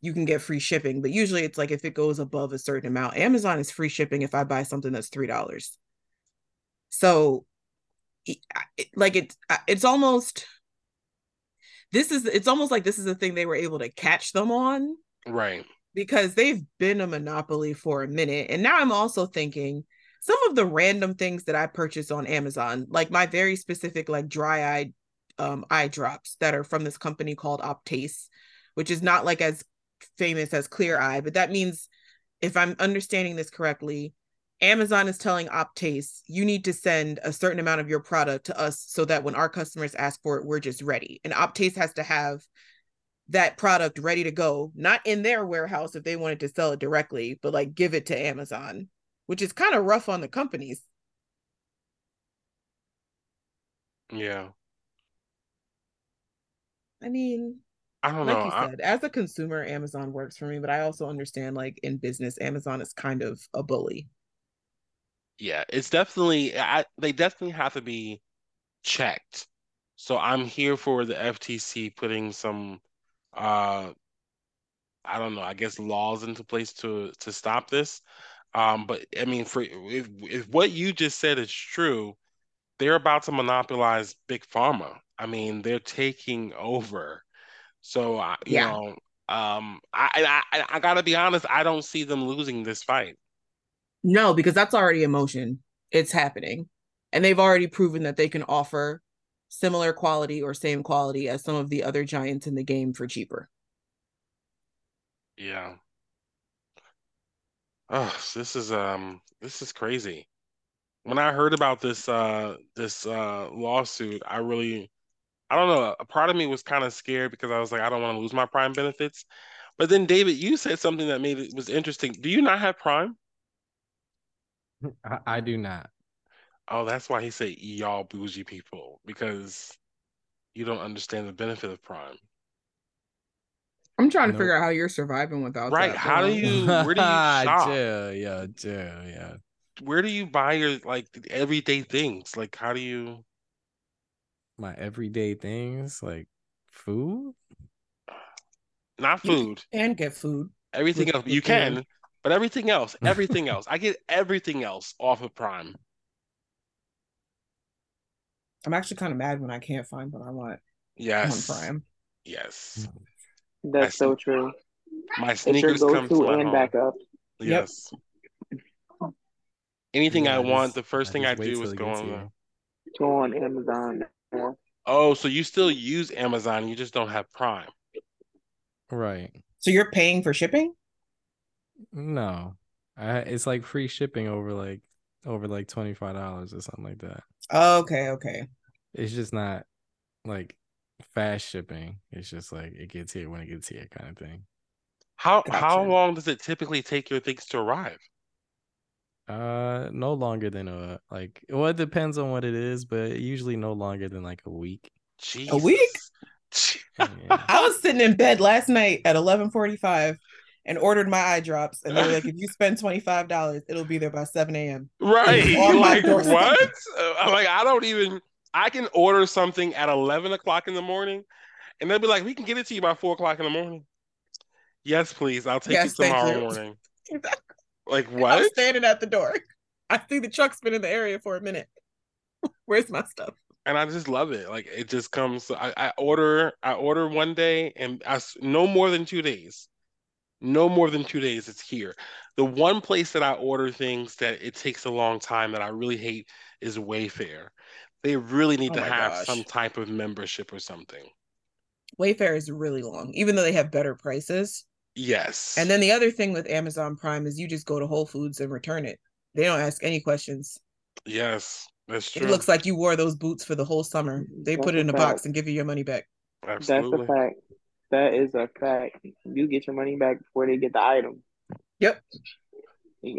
you can get free shipping, but usually it's like if it goes above a certain amount. Amazon is free shipping if I buy something that's three dollars. So, like it's it's almost this is it's almost like this is the thing they were able to catch them on, right? Because they've been a monopoly for a minute, and now I'm also thinking some of the random things that I purchase on Amazon, like my very specific like dry eye um, eye drops that are from this company called Optase, which is not like as famous as Clear Eye, but that means if I'm understanding this correctly, Amazon is telling Optase, you need to send a certain amount of your product to us so that when our customers ask for it, we're just ready. And Optase has to have that product ready to go, not in their warehouse if they wanted to sell it directly, but like give it to Amazon which is kind of rough on the companies. Yeah. I mean, I don't like know. you said, I... as a consumer, Amazon works for me, but I also understand like in business, Amazon is kind of a bully. Yeah, it's definitely I, they definitely have to be checked. So I'm here for the FTC putting some uh I don't know, I guess laws into place to to stop this. Um, but I mean, for if, if what you just said is true, they're about to monopolize big pharma. I mean, they're taking over. So uh, you yeah. know, um, I, I I gotta be honest, I don't see them losing this fight. No, because that's already in motion. It's happening, and they've already proven that they can offer similar quality or same quality as some of the other giants in the game for cheaper. Yeah. Oh, this is um this is crazy. When I heard about this uh this uh lawsuit, I really I don't know, a part of me was kind of scared because I was like, I don't want to lose my Prime benefits. But then David, you said something that made it was interesting. Do you not have Prime? I, I do not. Oh, that's why he said y'all bougie people, because you don't understand the benefit of Prime. I'm trying to nope. figure out how you're surviving without right. That, how do you? Where do you shop? yeah, yeah, yeah, yeah. Where do you buy your like everyday things? Like, how do you? My everyday things, like food. Not food. and get food. Everything else you can, but everything else, everything else, I get everything else off of Prime. I'm actually kind of mad when I can't find what I want. Yes. On Prime. Yes. Mm. That's so true. My sneakers come to and home. backup. Yes. Yep. Anything yeah, I want, the first I thing I do is go on. Go on Amazon. Oh, so you still use Amazon? You just don't have Prime. Right. So you're paying for shipping? No, I, it's like free shipping over like over like twenty five dollars or something like that. Oh, okay, okay. It's just not like fast shipping. It's just like it gets here when it gets here, kind of thing. How gotcha. how long does it typically take your things to arrive? Uh, no longer than a like. Well, it depends on what it is, but usually no longer than like a week. Jesus. A week? yeah. I was sitting in bed last night at eleven forty five and ordered my eye drops, and they were like, "If you spend twenty five dollars, it'll be there by seven a.m." Right? Like what? I'm like, I don't even. I can order something at 11 o'clock in the morning and they'll be like, we can get it to you by four o'clock in the morning. Yes, please. I'll take yes, you tomorrow you. morning. like what? I'm standing at the door. I see the truck's been in the area for a minute. Where's my stuff? And I just love it. Like it just comes. I, I order. I order one day, and I no more than two days. No more than two days. It's here. The one place that I order things that it takes a long time that I really hate is Wayfair. They really need oh to have gosh. some type of membership or something. Wayfair is really long, even though they have better prices. Yes. And then the other thing with Amazon Prime is you just go to Whole Foods and return it. They don't ask any questions. Yes, that's true. It looks like you wore those boots for the whole summer. They that's put it in a box and give you your money back. Absolutely. That's a fact. That is a fact. You get your money back before they get the item. Yep.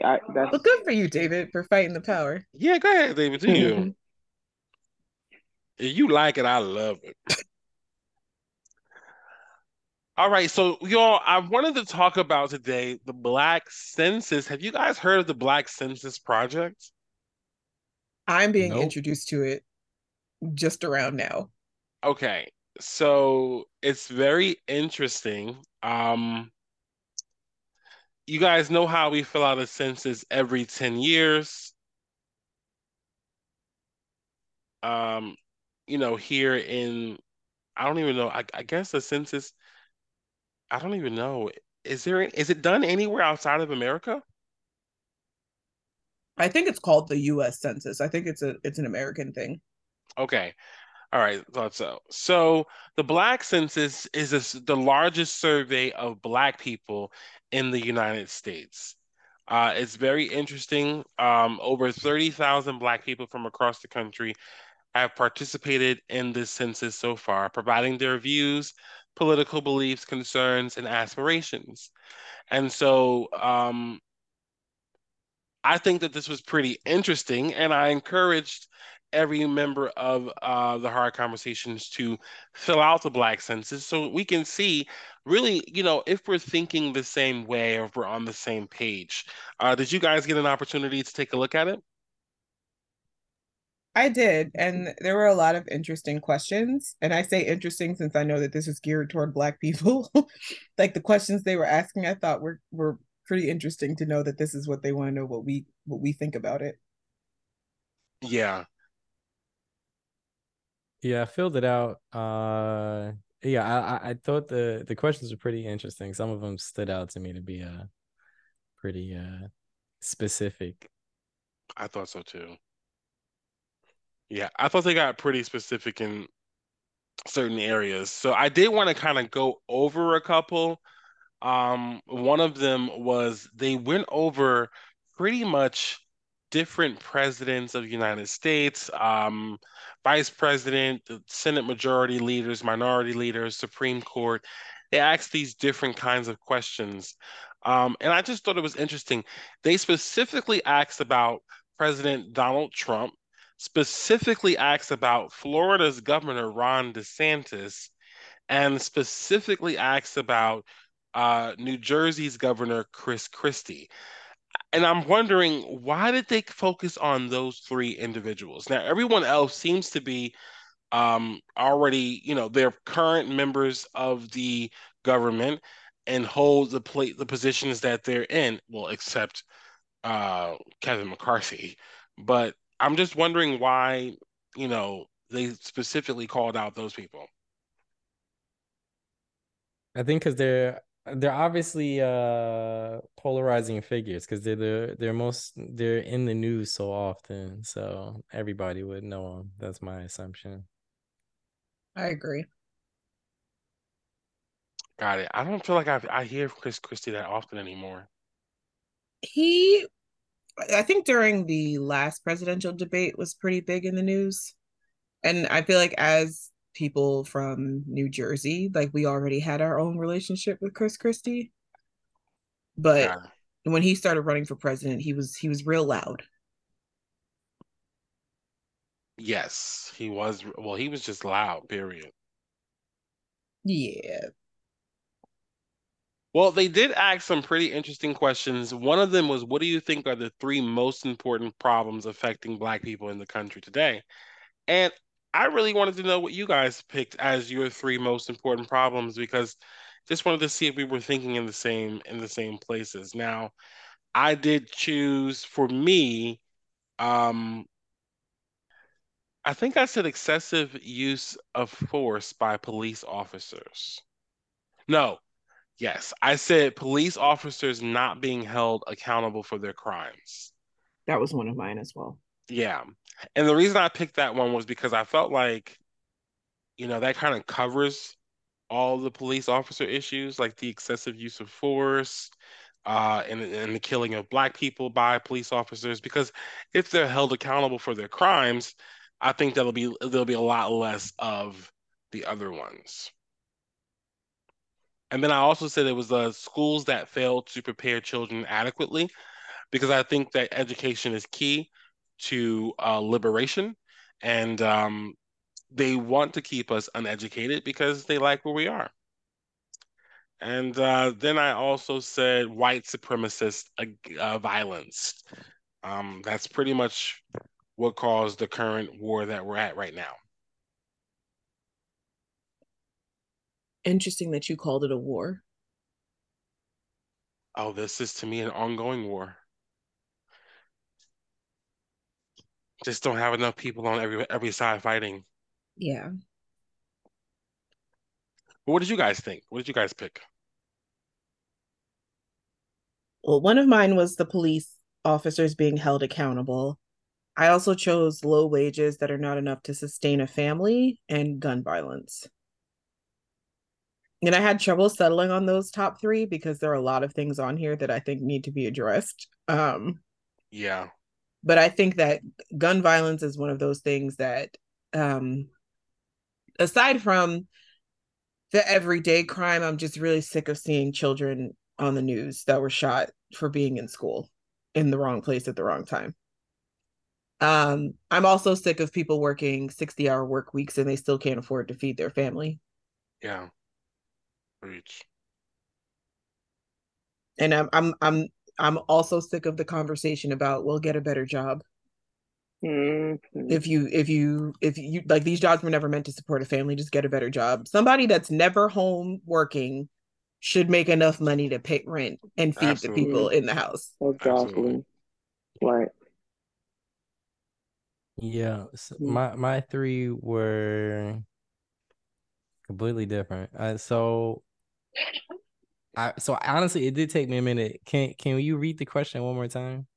I, that's Well, good for you, David, for fighting the power. Yeah, go ahead, David. Do you? if you like it, I love it. All right, so y'all, I wanted to talk about today the Black Census. Have you guys heard of the Black Census Project? I'm being Nope. introduced to it just around now. Okay, so it's very interesting. Um, you guys know how we fill out a census every 10 years. Um, you know, here in, I don't even know, I, I guess the census, I don't even know. Is there, is it done anywhere outside of America? I think it's called the U.S. Census. I think it's a it's an American thing. Okay. All right, thought so. So the Black Census is this, the largest survey of Black people in the United States. Uh, it's very interesting. Um, over 30,000 Black people from across the country have participated in this census so far, providing their views, political beliefs, concerns, and aspirations. And so um, I think that this was pretty interesting, and I encouraged every member of uh, the hard conversations to fill out the black census so we can see really you know if we're thinking the same way or if we're on the same page uh, did you guys get an opportunity to take a look at it I did, and there were a lot of interesting questions. And I say interesting since I know that this is geared toward Black people. like the questions they were asking, I thought were were pretty interesting to know that this is what they want to know what we what we think about it. yeah Yeah, I filled it out. Uh yeah, I I- I thought the the questions were pretty interesting. Some of them stood out to me to be uh pretty uh specific. i thought so too yeah i thought they got pretty specific in certain areas so i did want to kind of go over a couple Um, one of them was they went over pretty much different presidents of the United States, um, vice president, the Senate majority leaders, minority leaders, Supreme Court. They asked these different kinds of questions. Um, and I just thought it was interesting. They specifically asked about President Donald Trump, specifically asks about Florida's Governor Ron DeSantis, and specifically asks about uh, New Jersey's Governor Chris Christie. And I'm wondering why did they focus on those three individuals? Now, everyone else seems to be um, already, you know, they're current members of the government and hold the the positions that they're in. Well, except uh, Kevin McCarthy. But I'm just wondering why, you know, they specifically called out those people. I think because they're they're obviously uh polarizing figures because they're the they're most they're in the news so often, so everybody would know them. That's my assumption. I agree. Got it. I don't feel like I I hear Chris Christie that often anymore. He, I think during the last presidential debate was pretty big in the news. And I feel like as people from New Jersey, like we already had our own relationship with Chris Christie. But it. when he started running for president, he was he was real loud. Yes, he was. Well, he was just loud, period. Yeah. Well, they did ask some pretty interesting questions. One of them was, what do you think are the three most important problems affecting Black people in the country today? And I really wanted to know what you guys picked as your three most important problems because just wanted to see if we were thinking in the same in the same places. Now, I did choose for me, um, I think I said excessive use of force by police officers. No, yes, I said police officers not being held accountable for their crimes. That was one of mine as well. Yeah. And the reason I picked that one was because I felt like, you know, that kind of covers all the police officer issues, like the excessive use of force, uh, and, and the killing of Black people by police officers. Because if they're held accountable for their crimes, I think that'll be there'll be a lot less of the other ones. And then I also said it was the schools that failed to prepare children adequately, because I think that education is key to uh, liberation, and um, they want to keep us uneducated because they like where we are. And uh, then I also said white supremacist uh, violence. Um, that's pretty much what caused the current war that we're at right now. Interesting that you called it a war. Oh, this is to me an ongoing war. Just don't have enough people on every every side fighting. Yeah. But what did you guys think? What did you guys pick? Well, one of mine was the police officers being held accountable. I also chose low wages that are not enough to sustain a family and gun violence. And I had trouble settling on those top three because there are a lot of things on here that I think need to be addressed. Um, yeah. But I think that gun violence is one of those things that, um, aside from the everyday crime, I'm just really sick of seeing children on the news that were shot for being in school in the wrong place at the wrong time. Um, I'm also sick of people working 60 hour work weeks and they still can't afford to feed their family. Yeah. Reach. And I'm I'm I'm I'm also sick of the conversation about we'll get a better job. Mm-hmm. If you if you if you like these jobs were never meant to support a family, just get a better job. Somebody that's never home working should make enough money to pay rent and feed Absolutely. the people in the house. Exactly. Right. Yeah, so mm. my my three were completely different. Uh, so I so honestly, it did take me a minute. Can can you read the question one more time?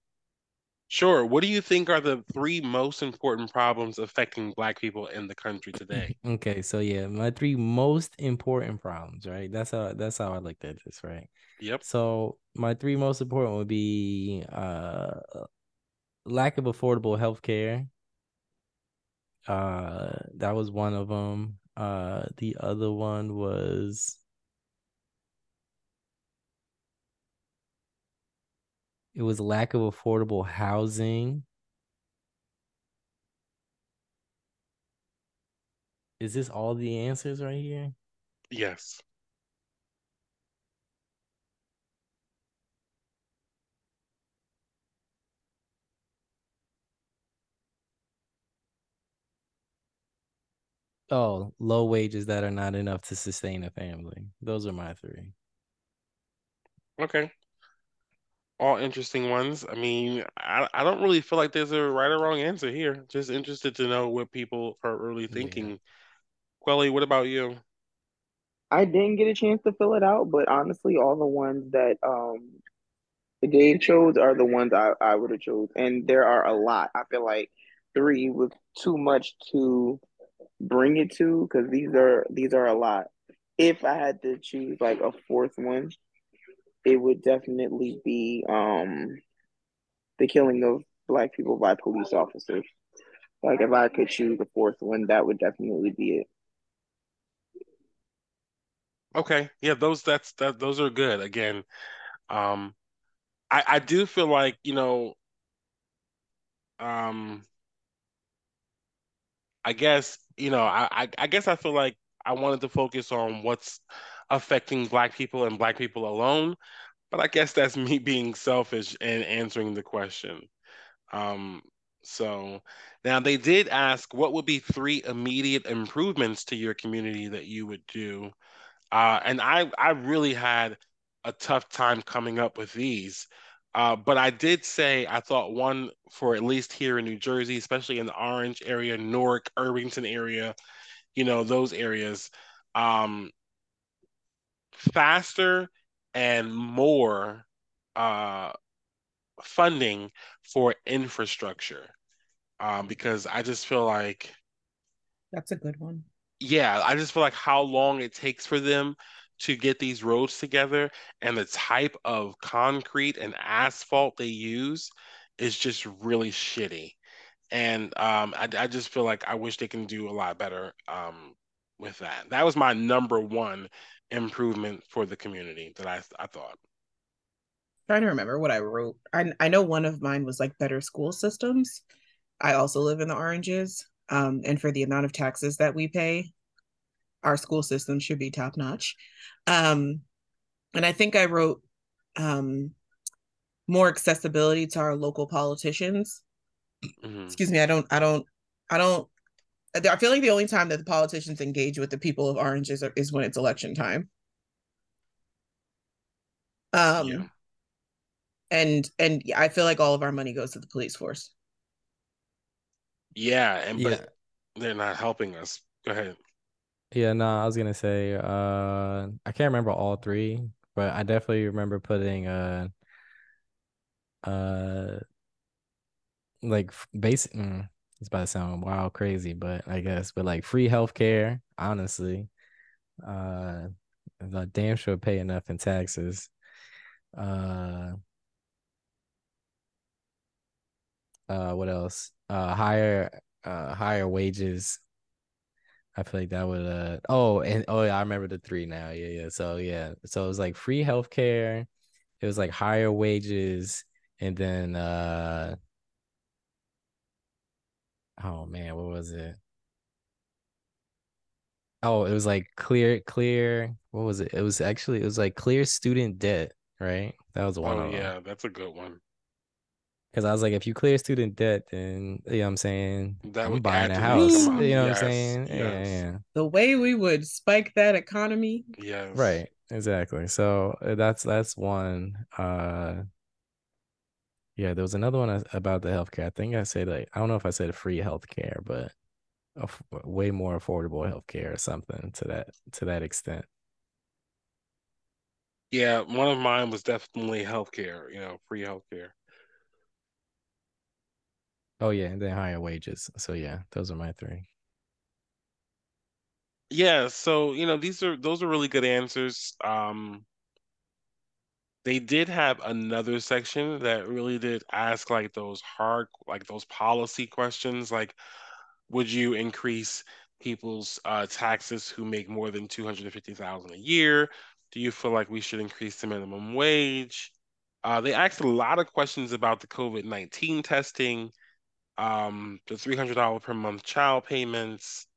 Sure. What do you think are the three most important problems affecting Black people in the country today? okay, so yeah, my three most important problems, right? That's how that's how I looked at this, right? Yep. So my three most important would be uh lack of affordable health care. Uh, that was one of them. Uh, the other one was It was lack of affordable housing. Is this all the answers right here? Yes. Oh, low wages that are not enough to sustain a family. Those are my three. Okay all interesting ones. I mean, I, I don't really feel like there's a right or wrong answer here. Just interested to know what people are really thinking. Yeah. Quelly, what about you? I didn't get a chance to fill it out, but honestly, all the ones that um Dave chose are the ones I, I would have chose. And there are a lot. I feel like three was too much to bring it to because these are these are a lot. If I had to choose like a fourth one, it would definitely be um the killing of black people by police officers. Like if I could choose the fourth one, that would definitely be it. Okay. Yeah, those that's that those are good. Again, um I I do feel like, you know, um I guess, you know, I I, I guess I feel like I wanted to focus on what's affecting Black people and Black people alone. But I guess that's me being selfish and answering the question. Um, so now they did ask what would be three immediate improvements to your community that you would do. Uh, and I, I really had a tough time coming up with these. Uh, but I did say I thought one for at least here in New Jersey, especially in the Orange area, Newark, Irvington area, you know, those areas. Um, faster and more uh, funding for infrastructure um, because I just feel like that's a good one. Yeah, I just feel like how long it takes for them to get these roads together and the type of concrete and asphalt they use is just really shitty. And um, I, I just feel like I wish they can do a lot better um, with that. That was my number one improvement for the community that I I thought. trying to remember what I wrote. I I know one of mine was like better school systems. I also live in the oranges. Um, and for the amount of taxes that we pay, our school system should be top notch. Um, and I think I wrote um, more accessibility to our local politicians. Mm-hmm. Excuse me, I don't, I don't, I don't. I feel like the only time that the politicians engage with the people of Orange is, is when it's election time. Um, yeah. and and I feel like all of our money goes to the police force. Yeah, and but yeah. they're not helping us. Go ahead. Yeah, no, I was gonna say uh I can't remember all three, but I definitely remember putting uh uh like basic mm, it's about to sound wild crazy, but I guess but like free healthcare, honestly. Uh the damn sure pay enough in taxes. Uh uh what else? Uh higher uh higher wages I feel like that would uh oh and oh yeah, I remember the three now. Yeah, yeah. So yeah. So it was like free healthcare, it was like higher wages, and then uh oh man, what was it? Oh, it was like clear, clear. What was it? It was actually it was like clear student debt, right? That was one. Oh yeah, that's a good one. Because I was like, if you clear student debt, then you know what I'm saying that I'm buying a house. You know yes, what I'm saying? Yes. Yeah, yeah. The way we would spike that economy. Yeah. Right. Exactly. So uh, that's that's one. Uh yeah, there was another one about the healthcare. I think I said like I don't know if I said free healthcare, but a f- way more affordable healthcare or something to that to that extent. Yeah, one of mine was definitely healthcare. You know, free healthcare. Oh yeah, and then higher wages. So yeah, those are my three. Yeah, so you know, these are those are really good answers. Um they did have another section that really did ask like those hard like those policy questions like would you increase people's uh, taxes who make more than 250,000 a year? Do you feel like we should increase the minimum wage? Uh, they asked a lot of questions about the COVID 19 testing um, the $300 per month child payments.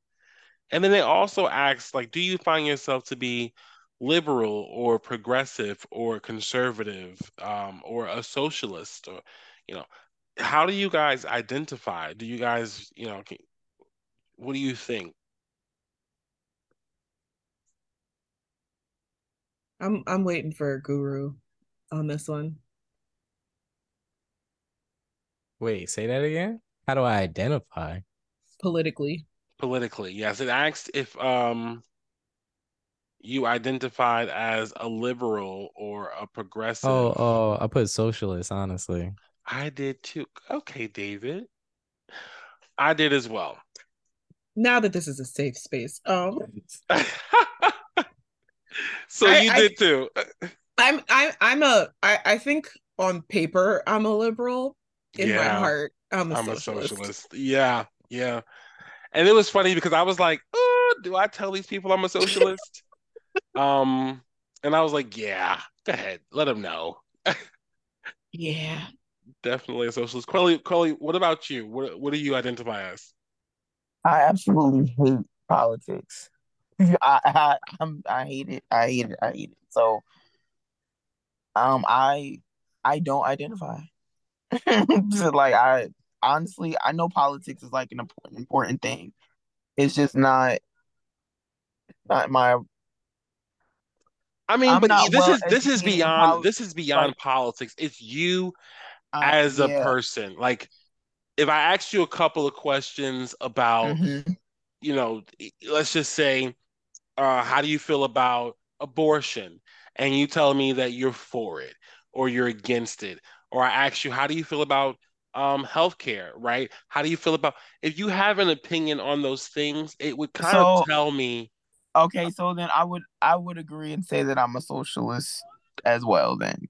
And then they also asked, like, do you find yourself to be liberal or progressive or conservative um, or a socialist or, you know, how do you guys identify? Do you guys, you know, what do you think? I'm I'm waiting for a guru on this one. Wait, say that again? How do I identify? Politically. Politically, yes. It asked if um you identified as a liberal or a progressive. Oh, oh, I put socialist, honestly. I did too. Okay, David. I did as well. Now that this is a safe space. Um So I, you did I, too. I'm I I'm a I, I think on paper I'm a liberal. In yeah. my heart, I'm a, I'm socialist. a socialist. Yeah, yeah. And it was funny because I was like, oh, do I tell these people I'm a socialist? Um, and I was like, yeah, go ahead, let him know. yeah, definitely a socialist. Quelly, Quelly, what about you? What what do you identify as? I absolutely hate politics. I, I I'm I hate it. I hate it. I hate it. So, um, I I don't identify. so like I honestly, I know politics is like an important important thing. It's just not not my. I mean, I'm but this well is this is beyond poli- this is beyond like, politics. It's you uh, as a yeah. person. Like, if I ask you a couple of questions about, mm-hmm. you know, let's just say, uh, how do you feel about abortion? And you tell me that you're for it or you're against it, or I ask you, how do you feel about um, healthcare, right? How do you feel about if you have an opinion on those things, it would kind so, of tell me. Okay, so then I would I would agree and say that I'm a socialist as well. Then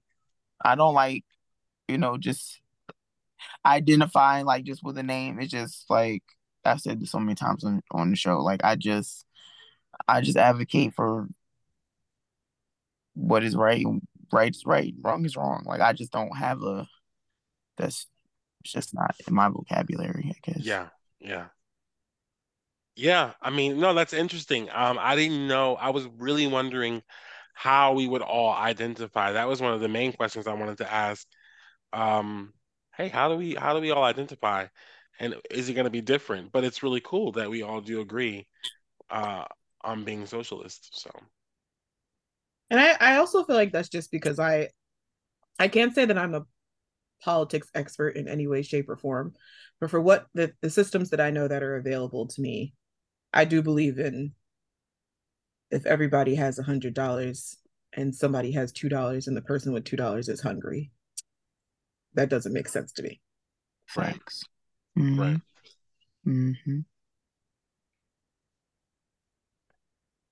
I don't like, you know, just identifying like just with a name. It's just like I've said this so many times on, on the show. Like I just I just advocate for what is right, right is right, wrong is wrong. Like I just don't have a. That's just not in my vocabulary. I guess. Yeah. Yeah. Yeah, I mean, no, that's interesting. Um, I didn't know. I was really wondering how we would all identify. That was one of the main questions I wanted to ask. Um, hey, how do we how do we all identify? And is it going to be different? But it's really cool that we all do agree uh, on being socialist. So, and I I also feel like that's just because I I can't say that I'm a politics expert in any way, shape, or form, but for what the the systems that I know that are available to me, I do believe in if everybody has a hundred dollars and somebody has two dollars and the person with two dollars is hungry. That doesn't make sense to me. Facts. Mm-hmm. Right. Mm-hmm.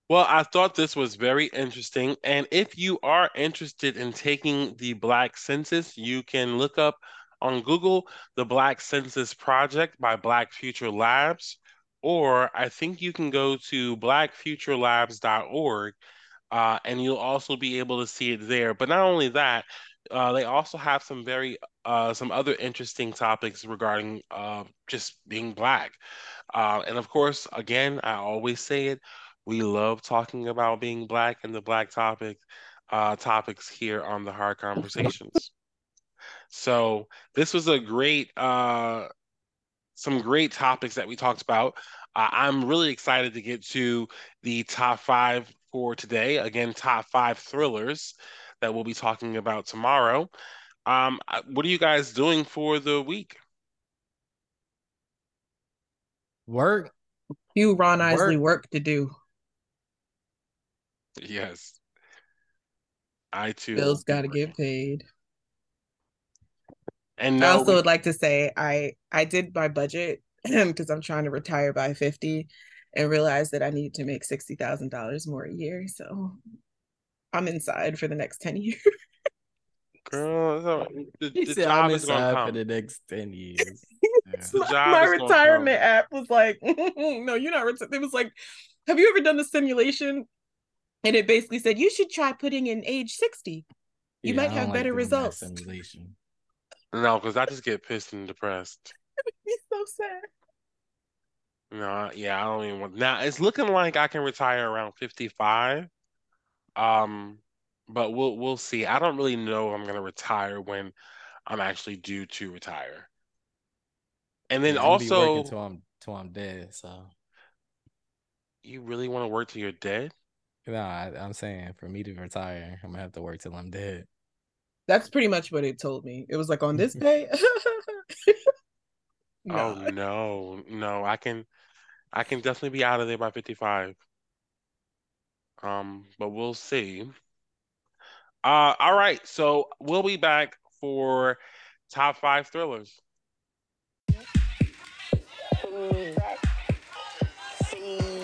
Well, I thought this was very interesting. And if you are interested in taking the Black Census, you can look up on Google the Black Census Project by Black Future Labs or I think you can go to blackfuturelabs.org uh, and you'll also be able to see it there. But not only that, uh, they also have some very uh, some other interesting topics regarding uh, just being black. Uh, and of course, again, I always say it: we love talking about being black and the black topic uh, topics here on the Hard Conversations. so this was a great some great topics that we talked about. Uh, I'm really excited to get to the top five for today. Again, top five thrillers that we'll be talking about tomorrow. Um, uh, what are you guys doing for the week? Work. You Ron Isley work, work to do. Yes. I too. Bills got to get paid. And I also we... would like to say I I did my budget because I'm trying to retire by 50 and realize that I need to make $60,000 more a year. So I'm inside for the next 10 years. Girl, the, the said, job is going to come for the next 10 years. Yeah. my retirement app was like, no, you're not. Reti-. It was like, have you ever done the simulation? And it basically said, you should try putting in age 60. You yeah, might have better like results. Simulation. No, because I just get pissed and depressed. He's so sad. No, yeah, I don't even want. Now it's looking like I can retire around fifty-five. Um, but we'll we'll see. I don't really know if I'm gonna retire when I'm actually due to retire. And then yeah, also, until I'm till I'm dead. So, you really want to work till you're dead? No, I, I'm saying for me to retire, I'm gonna have to work till I'm dead. That's pretty much what it told me. It was like on this day. Oh no, no, I can I can definitely be out of there by 55. Um, but we'll see. Uh all right, so we'll be back for top five thrillers. See